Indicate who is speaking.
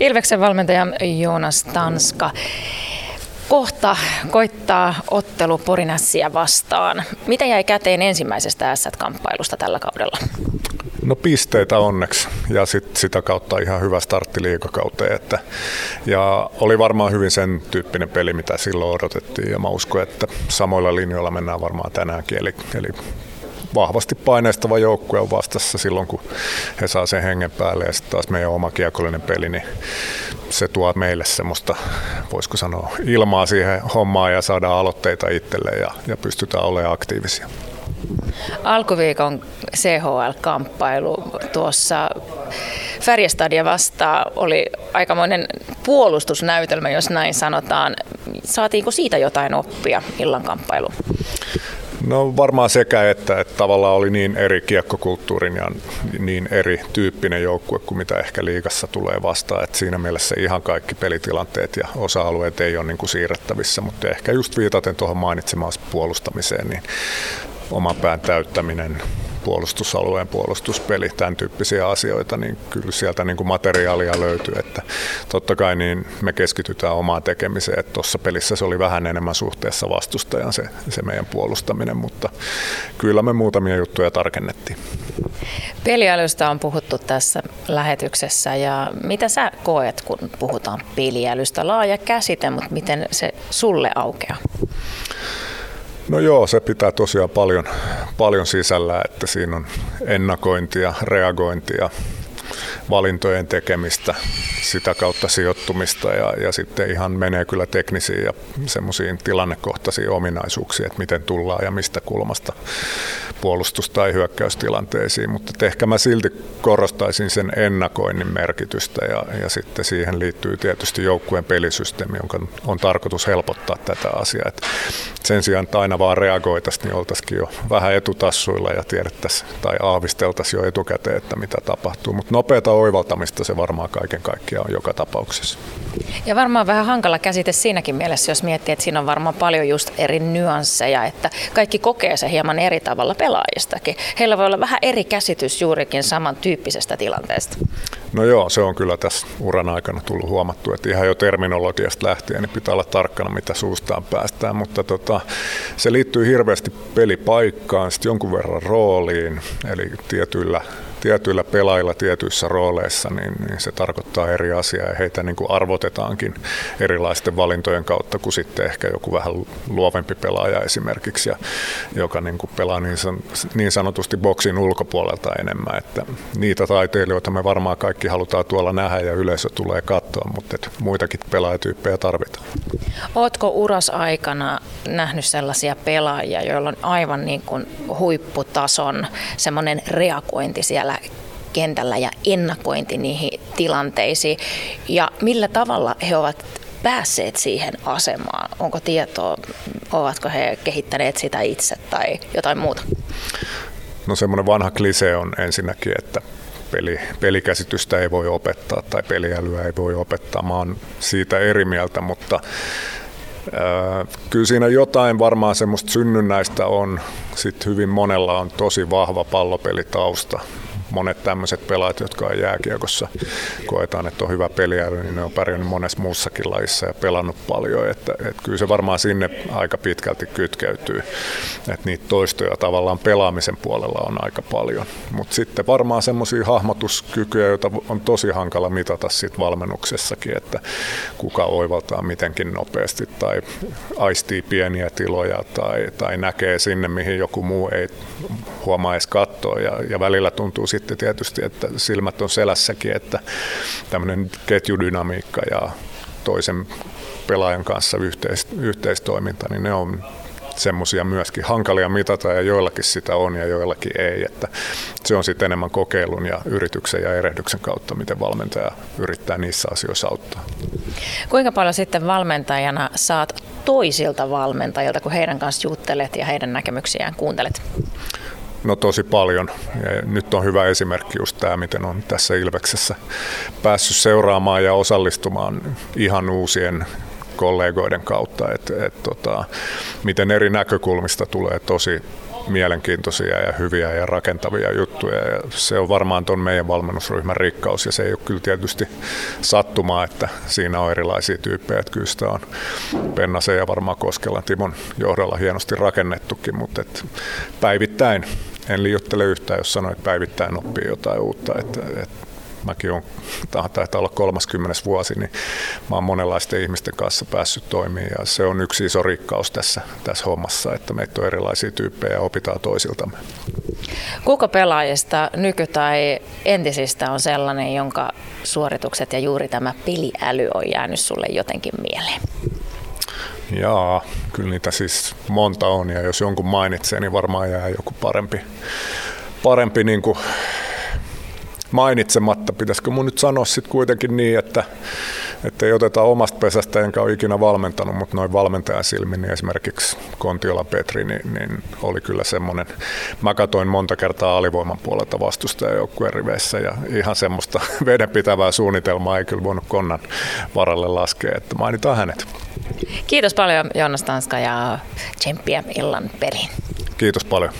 Speaker 1: Ilveksen valmentaja Joonas Tanska. Kohta koittaa ottelu Porinassia vastaan. Mitä jäi käteen ensimmäisestä S-kamppailusta tällä kaudella?
Speaker 2: No pisteitä onneksi ja sit sitä kautta ihan hyvä startti liikakauteen. Että, ja oli varmaan hyvin sen tyyppinen peli, mitä silloin odotettiin ja mä uskon, että samoilla linjoilla mennään varmaan tänäänkin. Eli, eli vahvasti paineistava joukkue on vastassa silloin, kun he saa sen hengen päälle ja sitten taas meidän oma kiekollinen peli, niin se tuo meille semmoista, voisiko sanoa, ilmaa siihen hommaan ja saadaan aloitteita itselle ja, ja pystytään olemaan aktiivisia.
Speaker 1: Alkuviikon CHL-kamppailu tuossa Färjestadia vastaan oli aikamoinen puolustusnäytelmä, jos näin sanotaan. Saatiinko siitä jotain oppia illan kamppailuun?
Speaker 2: No varmaan sekä että, että tavallaan oli niin eri kiekkokulttuurin ja niin eri tyyppinen joukkue kuin mitä ehkä liigassa tulee vastaan. Että siinä mielessä ihan kaikki pelitilanteet ja osa-alueet ei ole niin kuin siirrettävissä, mutta ehkä just viitaten tuohon mainitsemaan puolustamiseen, niin oman pään täyttäminen, puolustusalueen puolustuspeli, tämän tyyppisiä asioita, niin kyllä sieltä niin kuin materiaalia löytyy. Että totta kai niin me keskitytään omaan tekemiseen. Tuossa pelissä se oli vähän enemmän suhteessa vastustajan se, se meidän puolustaminen, mutta kyllä me muutamia juttuja tarkennettiin.
Speaker 1: Peliälystä on puhuttu tässä lähetyksessä ja mitä sä koet, kun puhutaan peliälystä? Laaja käsite, mutta miten se sulle aukeaa?
Speaker 2: No joo, se pitää tosiaan paljon, paljon sisällä, että siinä on ennakointia, reagointia, valintojen tekemistä, sitä kautta sijoittumista ja, ja sitten ihan menee kyllä teknisiin ja semmoisiin tilannekohtaisiin ominaisuuksiin, että miten tullaan ja mistä kulmasta puolustus- tai hyökkäystilanteisiin, mutta ehkä mä silti korostaisin sen ennakoinnin merkitystä ja, ja sitten siihen liittyy tietysti joukkueen pelisysteemi, jonka on tarkoitus helpottaa tätä asiaa. Et sen sijaan, että aina vaan reagoitaisiin, niin oltaisiin jo vähän etutassuilla ja tiedettäisiin tai aavisteltaisiin jo etukäteen, että mitä tapahtuu. Mutta nopeata oivaltamista se varmaan kaiken kaikkiaan on joka tapauksessa.
Speaker 1: Ja varmaan vähän hankala käsite siinäkin mielessä, jos miettii, että siinä on varmaan paljon just eri nyansseja, että kaikki kokee se hieman eri tavalla pelaajistakin. Heillä voi olla vähän eri käsitys juurikin samantyyppisestä tilanteesta.
Speaker 2: No joo, se on kyllä tässä uran aikana tullut huomattu, että ihan jo terminologiasta lähtien niin pitää olla tarkkana, mitä suustaan päästään, mutta tota, se liittyy hirveästi pelipaikkaan, sitten jonkun verran rooliin, eli tietyillä tietyillä pelaajilla tietyissä rooleissa, niin, niin se tarkoittaa eri asiaa ja heitä niin kuin arvotetaankin erilaisten valintojen kautta kuin sitten ehkä joku vähän luovempi pelaaja esimerkiksi, ja, joka niin kuin pelaa niin, san, niin sanotusti boksin ulkopuolelta enemmän. Että niitä taiteilijoita me varmaan kaikki halutaan tuolla nähdä ja yleisö tulee katsoa, mutta et muitakin pelaajatyyppejä tarvitaan.
Speaker 1: Oletko uras aikana nähnyt sellaisia pelaajia, joilla on aivan niin kuin huipputason semmoinen reagointi siellä kentällä ja ennakointi niihin tilanteisiin ja millä tavalla he ovat päässeet siihen asemaan? Onko tietoa, ovatko he kehittäneet sitä itse tai jotain muuta?
Speaker 2: No semmoinen vanha klise on ensinnäkin, että peli, pelikäsitystä ei voi opettaa tai peliälyä ei voi opettaa. Mä oon siitä eri mieltä, mutta kyllä siinä jotain varmaan semmoista synnynnäistä on. Sitten hyvin monella on tosi vahva pallopelitausta monet tämmöiset pelaajat, jotka on jääkiekossa, koetaan, että on hyvä peliäly, niin ne on pärjännyt monessa muussakin lajissa ja pelannut paljon. Että, että kyllä se varmaan sinne aika pitkälti kytkeytyy, että niitä toistoja tavallaan pelaamisen puolella on aika paljon. Mutta sitten varmaan semmoisia hahmotuskykyjä, joita on tosi hankala mitata sit valmennuksessakin, että kuka oivaltaa mitenkin nopeasti tai aistii pieniä tiloja tai, tai näkee sinne, mihin joku muu ei huomaa edes katsoa ja, ja välillä tuntuu sitten tietysti, että silmät on selässäkin, että tämmöinen ketjudynamiikka ja toisen pelaajan kanssa yhteis, yhteistoiminta, niin ne on semmoisia myöskin hankalia mitata ja joillakin sitä on ja joillakin ei. Että se on sitten enemmän kokeilun ja yrityksen ja erehdyksen kautta, miten valmentaja yrittää niissä asioissa auttaa.
Speaker 1: Kuinka paljon sitten valmentajana saat toisilta valmentajilta, kun heidän kanssa juttelet ja heidän näkemyksiään kuuntelet?
Speaker 2: No tosi paljon. Ja nyt on hyvä esimerkki just tämä, miten on tässä Ilveksessä päässyt seuraamaan ja osallistumaan ihan uusien kollegoiden kautta, että et, tota, miten eri näkökulmista tulee tosi mielenkiintoisia ja hyviä ja rakentavia juttuja. Ja se on varmaan tuon meidän valmennusryhmän rikkaus ja se ei ole kyllä tietysti sattumaa, että siinä on erilaisia tyyppejä. Että kyllä sitä on Pennasen ja varmaan Koskelan Timon johdolla hienosti rakennettukin, mutta et päivittäin en liioittele yhtään, jos sanoin, että päivittäin oppii jotain uutta. Että, että mäkin olen, taitaa olla 30 vuosi, niin mä oon monenlaisten ihmisten kanssa päässyt toimimaan ja se on yksi iso rikkaus tässä, tässä hommassa, että meitä on erilaisia tyyppejä ja opitaan toisiltamme.
Speaker 1: Kuka pelaajista, nyky- tai entisistä on sellainen, jonka suoritukset ja juuri tämä peliäly on jäänyt sulle jotenkin mieleen?
Speaker 2: Jaa, kyllä niitä siis monta on ja jos jonkun mainitsee, niin varmaan jää joku parempi, parempi niin kuin mainitsematta. Pitäisikö mun nyt sanoa sitten kuitenkin niin, että, että ei oteta omasta pesästä, enkä ole ikinä valmentanut, mutta noin valmentajan silmin, niin esimerkiksi Kontiola Petri, niin, niin oli kyllä semmoinen, mä katoin monta kertaa alivoiman puolelta vastustajajoukkueen riveissä ja ihan semmoista vedenpitävää suunnitelmaa ei kyllä voinut konnan varalle laskea, että mainitaan hänet.
Speaker 1: Kiitos paljon Joonas Tanska ja tsemppiä illan peliin.
Speaker 2: Kiitos paljon.